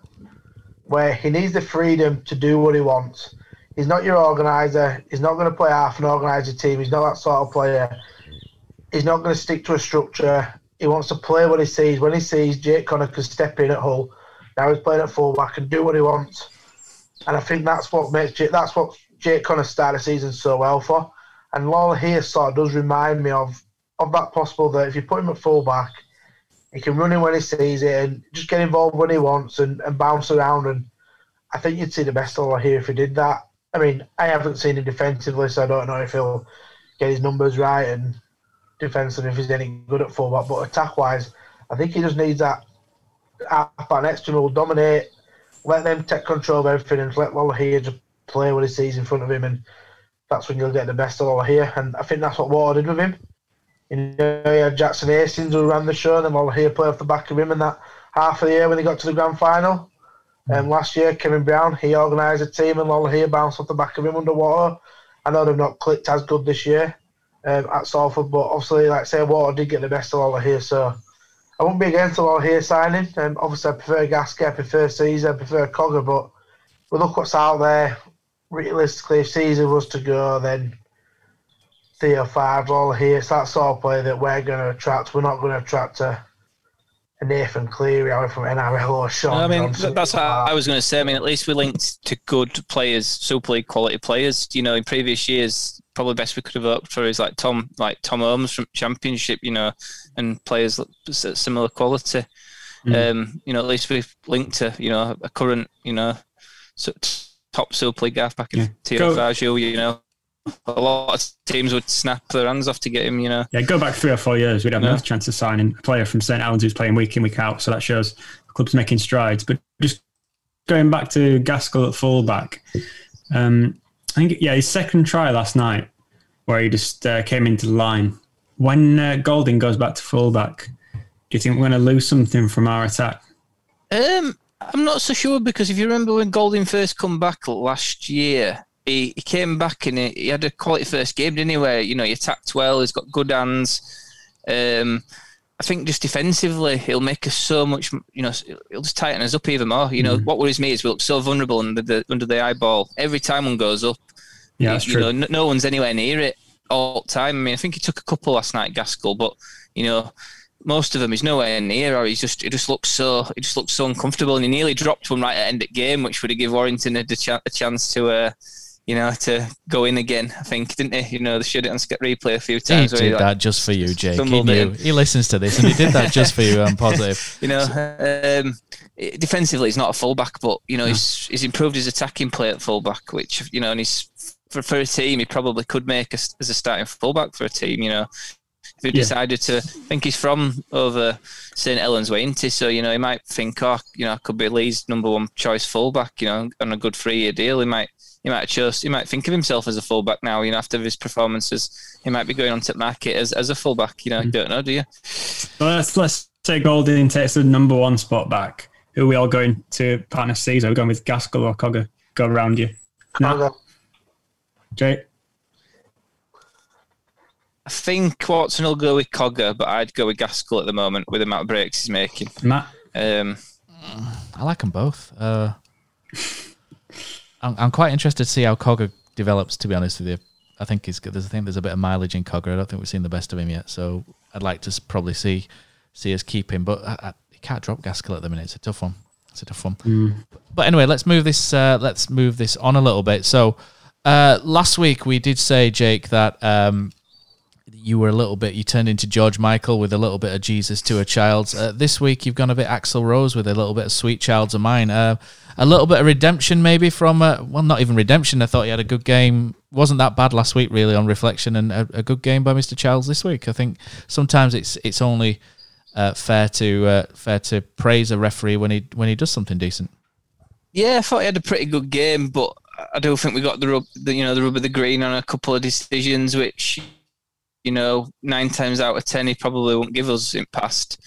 where he needs the freedom to do what he wants. He's not your organizer. He's not going to play half an organizer team. He's not that sort of player. He's not going to stick to a structure. He wants to play what he sees. When he sees Jake Connor can step in at Hull, now he's playing at fullback and do what he wants. And I think that's what makes Jake, that's what Jake Connor started the season so well for. And Lolohea sort of does remind me of of that possible that if you put him at fullback, he can run in when he sees it and just get involved when he wants and, and bounce around. And I think you'd see the best of Lolohea if he did that. I mean, I haven't seen him defensively, so I don't know if he'll get his numbers right and defensively if he's any good at fullback. But attack wise, I think he just needs that half to him will dominate, let them take control of everything and let here just play what he sees in front of him and that's when you'll get the best of here. And I think that's what Watto did with him. You know, you had Jackson Hastings who ran the show, and then Lolohea played off the back of him in that half of the year when they got to the grand final. Um, last year, Kevin Brown, he organised a team, and Lolohea bounced off the back of him underwater. I know they've not clicked as good this year um, at Salford, but obviously, like I say, Watto did get the best of Lolohea, so I wouldn't be against the here signing. Um, obviously, I prefer Gasky, I prefer Sezer, I prefer Cogger, but we look what's out there. Realistically, if Sezer was to go, then Theo Five, Lolohea, it's that sort of play that we're going to attract. We're not going to attract a Nathan Cleary out from NRL or Sean
No, I mean,
Johnson.
that's how I was going to say. I mean, at least we linked to good players, Super League quality players. You know, in previous years, probably best we could have hoped for is like Tom, like Tom Holmes from Championship. You know, and players similar quality.
Mm.
Um, you know, at least we've linked to you know a current, you know, so, top Super League halfback in
Yeah.
Tio
Go-
Fazio, You know, a lot of teams would snap their hands off to get him. You know,
Yeah, go back three or four years, we'd have
Yeah.
no chance of signing a player from St. Helens who's playing week in, week out. So that shows the club's making strides. But just going back to Gaskell at fullback, um, I think, yeah, his second try last night, where he just uh, came into the line. When uh, Golding goes back to fullback, do you think we're going to lose something from our attack?
Um, I'm not so sure because if you remember when Golding first come back last year, he, he came back and he, he had a quality first game, didn't he? Where you know he attacked well, he's got good hands. Um, I think just defensively, he'll make us so much. You know, he'll just tighten us up even more. You know, what worries me is we look so vulnerable under the under the eyeball every time one goes up.
Yeah, that's
you
true.
know, no, no one's anywhere near it all the time. I mean, I think he took a couple last night, Gaskell, but you know, most of them he's nowhere near, or he's just he just looks so he just looks so uncomfortable, and he nearly dropped one right at the end of the game, which would have give Warrington a, a chance to. Uh, you know, to go in again, I think, didn't he? You know, they showed it on replay a few
He
times. where
did
like,
that just for you, Jake. He knew. He listens to this, and he did that just for you. I'm positive.
you know, um, defensively he's not a fullback, but you know he's he's improved his attacking play at fullback, which you know, and he's for, for a team he probably could make as, as a starting fullback for a team. You know, if he
Yeah.
decided to, I think he's from over St Helens way, isn't he? So you know he might think, oh, you know, I could be Lee's number one choice fullback. You know, on a good three year deal, he might. He might chose. He might think of himself as a fullback now. You know, after his performances, he might be going on to market as, as a fullback. You know, you mm. don't know, do you?
Well, let's, let's say Golding takes the number one spot back. Who are we all going to partner Sezer? Are we going with Gaskell or Cogger? Go around you.
Cogger.
Jake?
I think Watson will go with Cogger, but I'd go with Gaskell at the moment with the amount of breaks he's making.
Matt?
Um,
I like them both. Uh, I'm, I'm quite interested to see how Cogger develops. To be honest with you, I think he's good. There's, I think there's a bit of mileage in Cogger. I don't think we've seen the best of him yet. So I'd like to probably see see us keep him. But I, I, can't drop Gaskell at the minute. It's a tough one. It's a tough one. But anyway, let's move this. Uh, let's move this on a little bit. So uh, last week we did say, Jake, that um, you were a little bit. You turned into George Michael with a little bit of Jesus to a child. Uh, this week you've gone a bit Axl Rose with a little bit of Sweet Child's of Mine. Uh, a little bit of redemption maybe from. Uh, well, not even redemption. I thought he had a good game. Wasn't that bad last week really on reflection, and a, a good game by Mr. Childs this week. I think sometimes it's it's only uh, fair to uh, fair to praise a referee when he when he does something decent.
yeah, I thought he had a pretty good game, but I do think we got the rub, the, you know, the rub of the green on a couple of decisions, which you know, nine times out of ten he probably won't give us in past.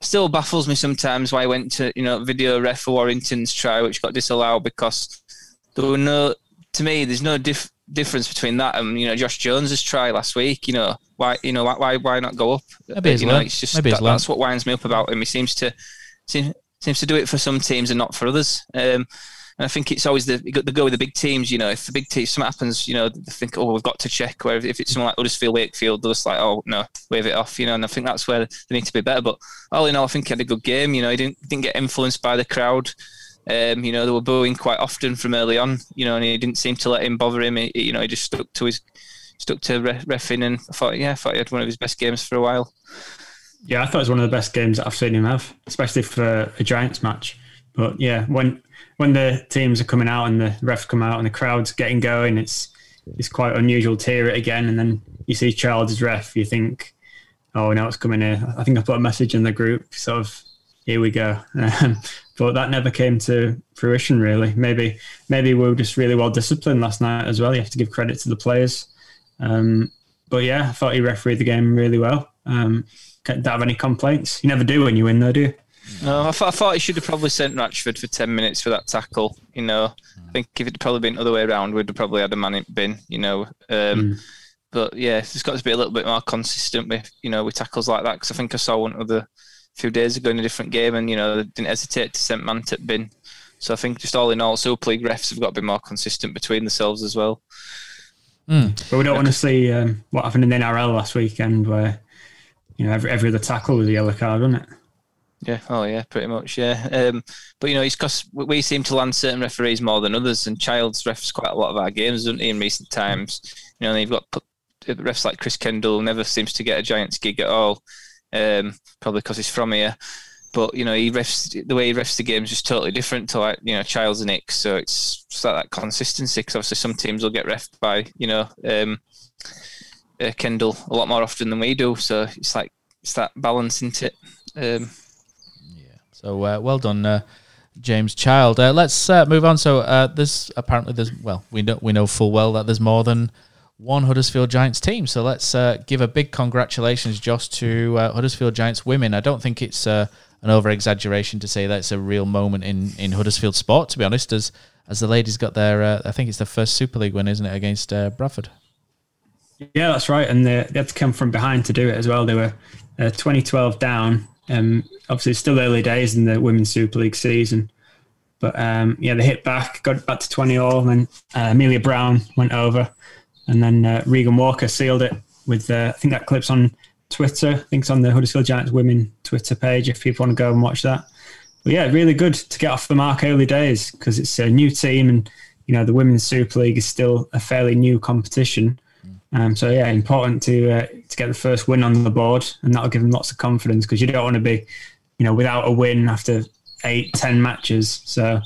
Still baffles me sometimes why I went to you know video ref for Warrington's try, which got disallowed because there were no. To me, there's no dif- difference between that and you know Josh Jones's try last week. You know why? You know why? Why, not go up?
Maybe he's
you know, it's just
Maybe
that, that's what winds me up about him. He seems to seem, seems to do it for some teams and not for others. Um, and I think it's always the they go with the big teams. You know, if the big team something happens, you know, they think, oh, we've got to check. Where if it's someone like Huddersfield, Wakefield, they're just like, oh no, wave it off. You know, and I think that's where they need to be better. But all in all, I think he had a good game. You know, he didn't didn't get influenced by the crowd. Um, you know, they were booing quite often from early on. You know, and he didn't seem to let him bother him. He, you know, he just stuck to his stuck to re- refing, and I thought, yeah, I thought he had one of his best games for a while.
Yeah, I thought it was one of the best games that I've seen him have, especially for a Giants match. But yeah, when when the teams are coming out and the refs come out and the crowd's getting going, it's it's quite unusual to hear it again. And then you see Child's ref, you think, oh, now it's coming here. I think I put a message in the group, sort of, here we go. Um, but that never came to fruition, really. Maybe maybe we were just really well disciplined last night as well. You have to give credit to the players. Um, but yeah, I thought he refereed the game really well. Um, don't have any complaints. You never do when you win, though, do you?
No, I, th- I thought he should have probably sent Ratchford for 10 minutes for that tackle. You know, I think if it'd probably been the other way around, we'd have probably had a man in bin, you know. Um,
Mm.
But yeah, it's got to be a little bit more consistent with, you know, with tackles like that. Because I think I saw one other few days ago in a different game and, you know, they didn't hesitate to send man to bin. So I think just all in all, Super League refs have got to be more consistent between themselves as well.
But we don't want to see um, what happened in the NRL last weekend, where you know every, every other tackle was a yellow card, wasn't it?
Yeah. Oh, yeah. Pretty much. Yeah. Um, but you know, it's because we seem to land certain referees more than others, and Childs refs quite a lot of our games, doesn't he? In recent times, you know, you've got refs like Chris Kendall, never seems to get a Giants gig at all. Um, probably because he's from here. But you know, he refs the way he refs the games is totally different to like you know Childs and Nicks. So it's just like that consistency. Because obviously some teams will get refed by you know um, uh, Kendall a lot more often than we do. So it's like it's that balance, isn't it? Um,
So uh, well done, uh, James Child. Uh, let's uh, move on. So uh, there's apparently there's well we know we know full well that there's more than one Huddersfield Giants team. So let's uh, give a big congratulations, Josh, to Huddersfield Giants women. I don't think it's an over exaggeration to say that it's a real moment in, in Huddersfield sport. To be honest, as as the ladies got their I think it's the first Super League win, isn't it, against Bradford?
Yeah, that's right. And they, they had to come from behind to do it as well. They were uh, 2012 down. Um, obviously, it's still early days in the Women's Super League season. But um, yeah, they hit back, got back to 20 all, and then uh, Amelia Brown went over. And then uh, Regan Walker sealed it with, uh, I think that clip's on Twitter. I think it's on the Huddersfield Giants Women Twitter page if people want to go and watch that. But yeah, really good to get off the mark early days because it's a new team and, you know, the Women's Super League is still a fairly new competition. Um, so yeah, important to uh, to get the first win on the board, and that'll give them lots of confidence because you don't want to be, you know, without a win after eight, ten matches. So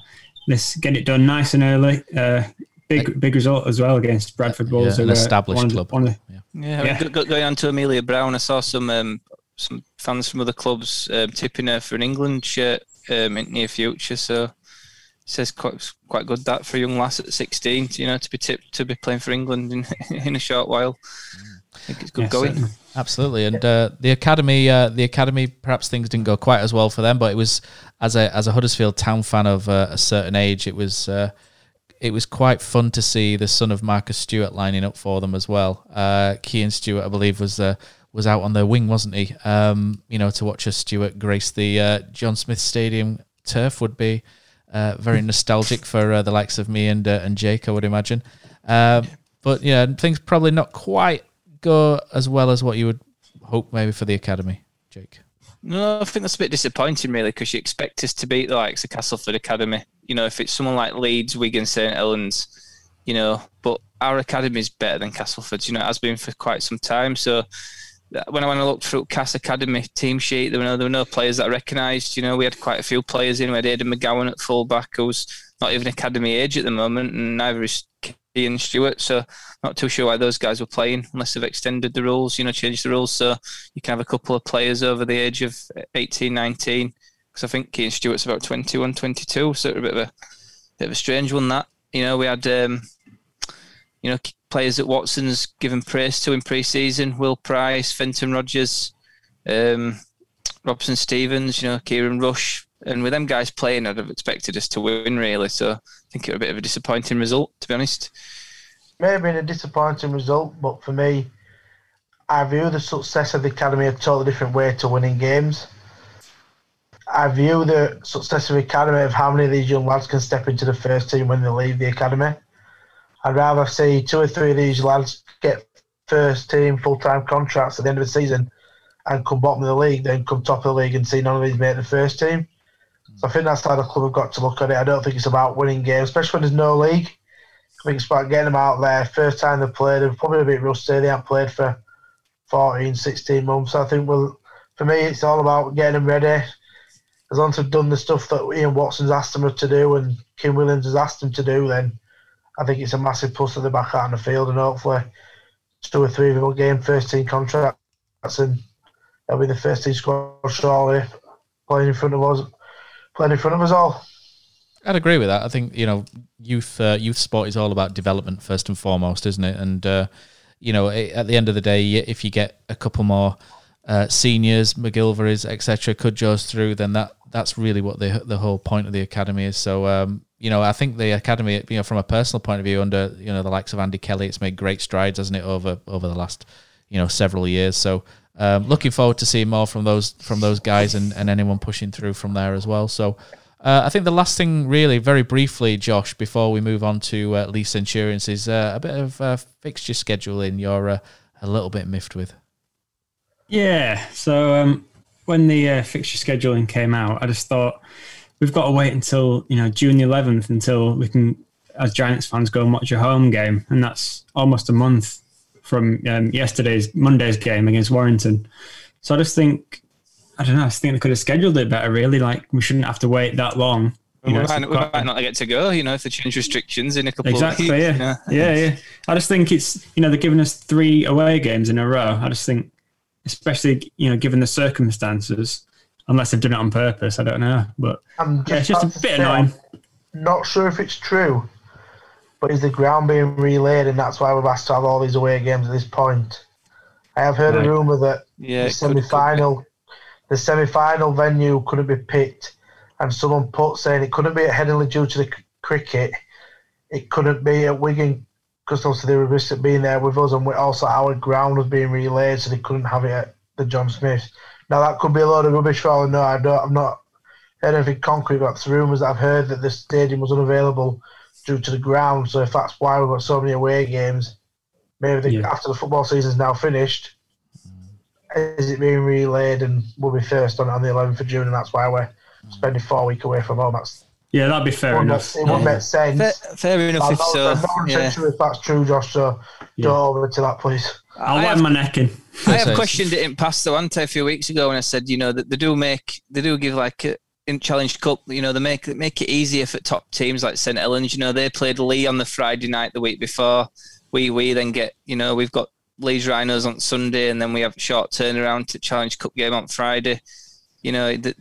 let's get it done nice and early. Uh, big big result as well against Bradford Bulls.
Yeah, an established
one the-
club.
one the-
Yeah, I
Yeah.
mean, go- go- going on to Amelia Brown, I saw some um, some fans from other clubs um, tipping her for an England shirt um, in near future. So it says quite quite good that for a young lass at 16, you know, to be tipped to be playing for England in in a short while. I think it's good
Yeah,
going.
certainly.
Absolutely, and uh, the academy, uh, the academy, perhaps things didn't go quite as well for them, but it was as a as a Huddersfield Town fan of uh, a certain age, it was uh, it was quite fun to see the son of Marcus Stewart lining up for them as well. Uh, Kean Stewart, I believe, was uh, was out on their wing, wasn't he? Um, you know, to watch a Stewart grace the uh, John Smith Stadium turf would be uh, very nostalgic for uh, the likes of me and uh, and Jake, I would imagine. Uh, but yeah, things probably not quite go as well as what you would hope maybe for the academy, Jake.
No, I think that's a bit disappointing, really, because you expect us to beat the likes of Castleford Academy. You know, if it's someone like Leeds, Wigan, St Helens, you know, but our academy is better than Castleford's. You know, it has been for quite some time. So when I when I looked through Cass Academy team sheet, there were no there were no players that I recognised. You know, we had quite a few players in. We had Aidan McGowan at fullback, who's not even academy age at the moment, and neither is Ian Stewart. So not too sure why those guys were playing unless they've extended the rules, you know, changed the rules. So you can have a couple of players over the age of 18, 19. Because I think Ian Stewart's about 21, 22. So a bit of a bit of a strange one that. You know, we had um, you know, players that Watson's given praise to in pre-season: Will Price, Fenton Rogers, um, Robson Stevens, you know, Kieran Rush, and with them guys playing, I'd have expected us to win really. So I think it was a bit of a disappointing result, to be honest.
may have been a disappointing result, but for me, I view the success of the academy a totally different way to winning games. I view the success of the academy of how many of these young lads can step into the first team when they leave the academy. I'd rather see two or three of these lads get first team full time contracts at the end of the season and come bottom of the league than come top of the league and see none of these make the first team. So I think that's how the club have got to look at it. I don't think it's about winning games, especially when there's no league. I think it's about getting them out there. First time they've played, they're probably a bit rusty. They haven't played for 14, 16 months. So I think, well, for me, it's all about getting them ready. As long as they've done the stuff that Ian Watson's asked them to do and Kim Williams has asked them to do, then I think it's a massive plus that they're back out on the field and hopefully two or three of them will gain first team contracts and they'll be the first team squad surely playing in front of us, playing in front of us all.
I'd agree with that. I think you know, youth uh, youth sport is all about development first and foremost, isn't it? And uh, you know, at the end of the day, if you get a couple more uh, seniors, McGillvary's, etc., Cudjoes through, then that that's really what the the whole point of the academy is. So, um, you know, I think the academy, you know, from a personal point of view, under you know the likes of Andy Kelly, it's made great strides, hasn't it, over over the last you know several years. So, um, looking forward to seeing more from those from those guys and, and anyone pushing through from there as well. So. Uh, I think the last thing, really, very briefly, Josh, before we move on to uh, Leigh Centurions, is uh, a bit of uh, fixture scheduling you're uh, a little bit miffed with.
Yeah. So um, when the uh, fixture scheduling came out, I just thought we've got to wait until you know June the 11th until we can, as Giants fans, go and watch a home game, and that's almost a month from um, yesterday's Monday's game against Warrington. So I just think I don't know. I just think they could have scheduled it better. Really, like we shouldn't have to wait that long.
we,
You know,
might, we might not get to go, you know, if they change restrictions in a couple
Exactly.
of weeks.
Yeah.
you know.
Yeah. Yeah. I just think it's you know they're giving us three away games in a row. I just think, especially you know given the circumstances, unless they've done it on purpose, I don't know. But
I'm
yeah, it's just a bit
say,
annoying.
I'm not sure if it's true, but is the ground being relayed, and that's why we've asked to have all these away games at this point? I have heard
Right.
a rumor that
Yeah,
the
it could- could
semi-final, the semi-final venue couldn't be picked, and someone put saying it couldn't be at Headingley due to the c- cricket. It couldn't be at Wigan because obviously they were risk being there with us, and we also our ground was being relayed, so they couldn't have it at the John Smith. Now that could be a load of rubbish for all I know. I don't, I've not heard anything concrete, but it's rumours that I've heard that the stadium was unavailable due to the ground. So if that's why we've got so many away games, maybe the,
Yeah.
after the football season's now finished, is it being relayed and we'll be first on it on the 11th of June, and that's why we're spending four weeks away from home. That's
Yeah, that'd be fair enough.
it wouldn't
Yeah.
make sense.
Fair, fair enough
I'm
if
not,
so.
I'm not
Yeah.
sure if that's true, Josh. So go over to that, please.
I'll
I
wipe
have-
my neck in.
I have questioned it in past though, haven't I, a few weeks ago when I said, you know, that they do make they do give like a, in Challenge Cup, you know, they make make it easier for top teams like St Helens. You know, they played Leigh on the Friday night the week before. We we then get, you know, we've got Leeds Rhinos on Sunday, and then we have a short turnaround to Challenge Cup game on Friday. You know, the,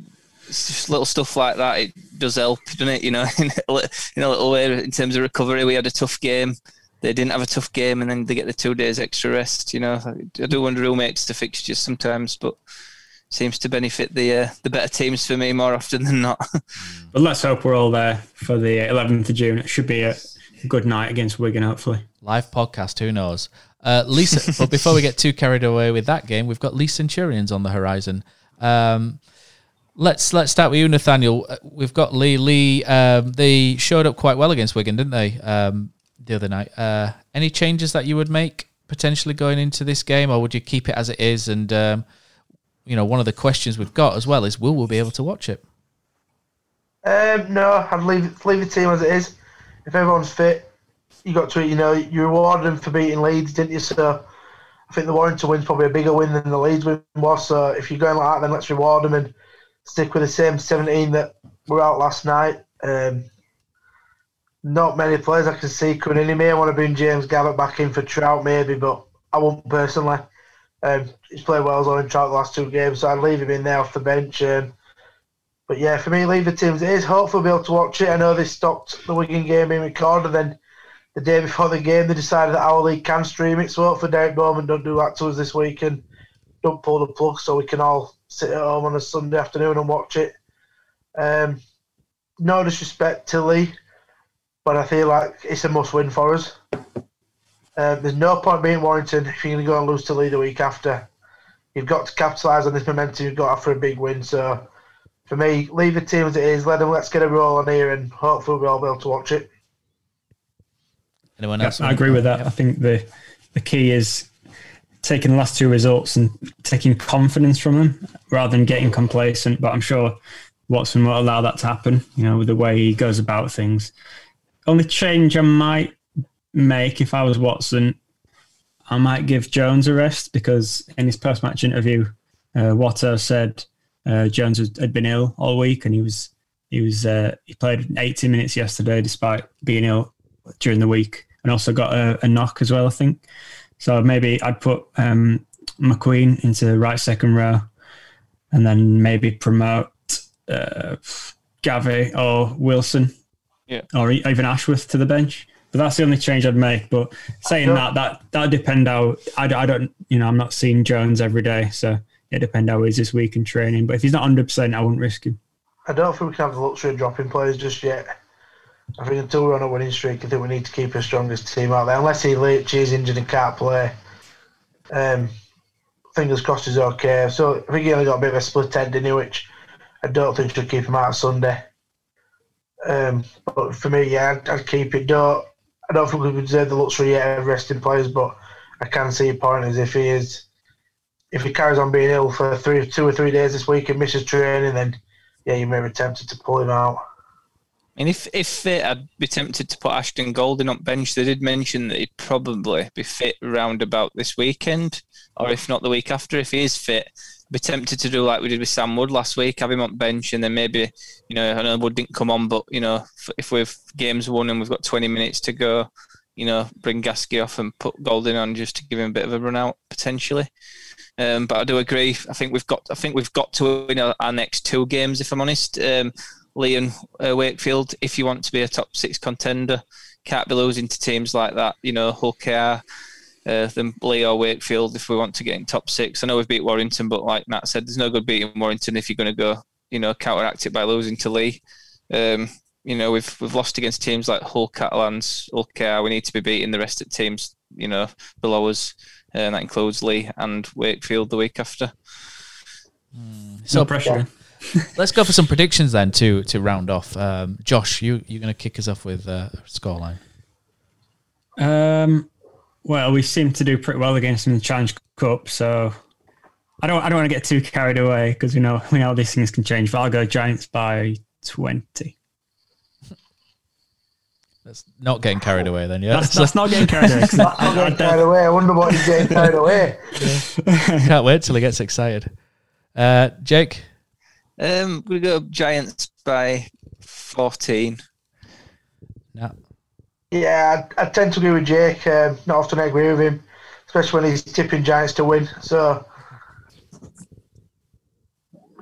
it's just little stuff like that. It does help, doesn't it? You know, in a, in a little way in terms of recovery. We had a tough game. They didn't have a tough game, and then they get the two days extra rest. You know, I do wonder who makes the fixtures sometimes, but seems to benefit the uh, the better teams for me more often than not.
But let's hope we're all there for the 11th of June. It should be a good night against Wigan, hopefully.
Live podcast, who knows? Uh, Lisa, but before we get too carried away with that game, we've got Leigh Centurions on the horizon. Um, let's let's start with you, Nathaniel. Uh, We've got Leigh. Leigh, um, they showed up quite well against Wigan, didn't they? Um, the other night. Uh, any changes that you would make potentially going into this game, or would you keep it as it is? And um, you know, one of the questions we've got as well is, will we be able to watch it?
Um, no, I'd leave leave the team as it is. If everyone's fit, you got to, you know, you rewarded them for beating Leeds, didn't you? So I think the Warrington win's probably a bigger win than the Leeds win was. So if you're going like that, then let's reward them and stick with the same 17 that were out last night. Um, not many players I can see coming in. He may want to bring James Gavet back in for Trout, maybe, but I won't personally. Um, he's played well in Trout the last two games, so I'd leave him in there off the bench. Um, but yeah, for me, leave the teams. it is. Hopefully, we'll be able to watch it. I know they stopped the Wigan game being recorded. Then the day before the game, they decided that our league can stream it. So hopefully, Derek Bowman don't do that to us this week and don't pull the plug so we can all sit at home on a Sunday afternoon and watch it. Um, no disrespect to Leigh, but I feel like it's a must win for us. Um, there's no point being Warrington if you're going to go and lose to Leigh the week after. You've got to capitalise on this momentum you've got after a big win. So for me, leave the team as it is. Let them let's get a roll on here, and hopefully we'll be able to watch it.
Anyone
Yeah,
else?
I agree with that. I think the the key is taking the last two results and taking confidence from them rather than getting complacent. But I'm sure Watson will allow that to happen. You know, with the way he goes about things. Only change I might make if I was Watson, I might give Jones a rest because in his post match interview, uh, Watto said uh, Jones had been ill all week and he was he was uh, he played 80 minutes yesterday despite being ill during the week and also got a, a knock as well, I think. So maybe I'd put um, McQueen into the right second row, and then maybe promote uh, Gavi or Wilson,
Yeah.
or even Ashworth to the bench. But that's the only change I'd make. But saying that, that that depend how I, I don't you know I'm not seeing Jones every day, so it depend how he is this week in training. But if he's not hundred percent, I wouldn't risk him.
I don't think we can have the luxury of dropping players just yet. I think until we're on a winning streak, I think we need to keep our strongest team out there. Unless he Leach is injured and can't play. Um, fingers crossed he's okay. So I think he only got a bit of a split end in which I don't think should keep him out Sunday. Um, but for me, yeah, I'd, I'd keep it. Don't I don't think we deserve the luxury yet of resting players, but I can see a point as if he is, if he carries on being ill for three, two or three days this week and misses training, then yeah, you may be tempted to pull him out.
And if if fit, I'd be tempted to put Ashton Golding on bench. They did mention that he'd probably be fit round about this weekend, or if not the week after. If he is fit, be tempted to do like we did with Sam Wood last week, have him on bench, and then maybe you know I know Wood didn't come on, but you know if- we've games won and we've got 20 minutes to go, you know bring Gasky off and put Golding on just to give him a bit of a run out potentially. Um, but I do agree. I think we've got. I think we've got to win our, our next two games. If I'm honest, um, Leigh and uh, Wakefield. If you want to be a top six contender, can't be losing to teams like that. You know, Hull uh, then Leigh or Wakefield. If we want to get in top six, I know we've beat Warrington, but like Matt said, there's no good beating Warrington if you're going to go. You know, counteract it by losing to Leigh. Um, you know, we've we've lost against teams like Hull Catalans, Hull KR. We need to be beating the rest of the teams. You know, below us and that includes Leigh and Wakefield the week after.
So
No pressure.
Let's go for some predictions then to to round off. Um, Josh, you you're going to kick us off with uh, a scoreline.
Um, well, we seem to do pretty well against them in the Challenge Cup, so I don't I don't want to get too carried away because we know we know these things can change. But I'll go Giants by twenty.
That's not getting carried away then, yeah.
That's, that's not getting carried away. 'cause I-
I'm
I-
getting
I-
carried away. I wonder what he's getting carried away.
Can't wait till he gets excited. Uh, Jake,
Um, we go Giants by 14.
no.
Yeah, I, I tend to agree with Jake. Um, not often I agree with him, especially when he's tipping Giants to win. So,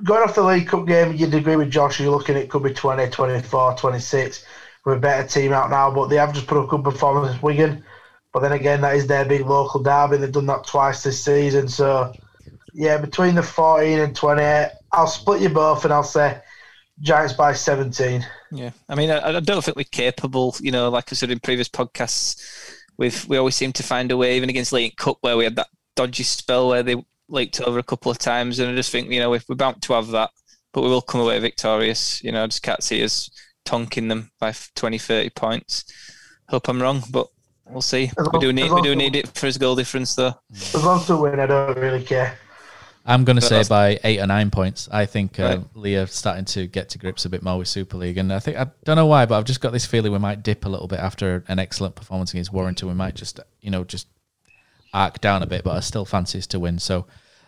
going off the League Cup game, you'd agree with Josh. You're looking it could be 20, 24, 26 with a better team out now, but they have just put a good performance Wigan. But then again, that is their big local derby. They've done that twice this season. So, yeah, between the 14 and 28, I'll split you both and I'll say Giants by 17.
Yeah, I mean, I, I don't think we're capable. You know, like I said in previous podcasts, we've we always seem to find a way, even against League Cup, where we had that dodgy spell where they leaked over a couple of times, and I just think you know if we're bound to have that, but we will come away victorious. You know, I just can't see us tonking them by 20, 30 points. Hope I'm wrong, but we'll see.
As
We do need we do need it for his goal difference, though.
As long as they win, I don't really care.
I'm going to say by eight or nine points. I think uh,
Right.
Leigh's starting to get to grips a bit more with Super League, and I think I don't know why, but I've just got this feeling we might dip a little bit after an excellent performance against Warrington. We might just, you know, just arc down a bit, but I still fancy us to win. So,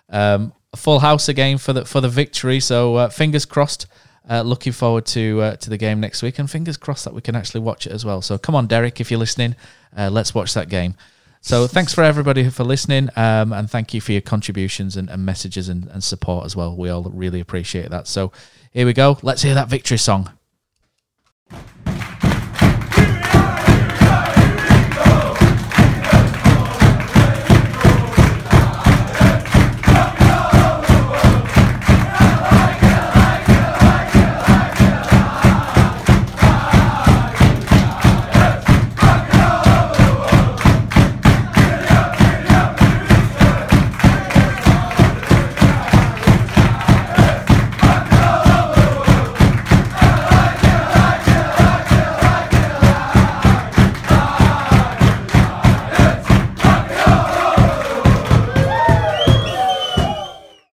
um, full house again for the for the victory. So, uh, fingers crossed. Uh, looking forward to uh, to the game next week, and fingers crossed that we can actually watch it as well. So, come on, Derek, if you're listening, uh, let's watch that game. So thanks for everybody for listening, um, and thank you for your contributions and, and messages and, and, support as well. We all really appreciate that. So here we go. Let's hear that victory song.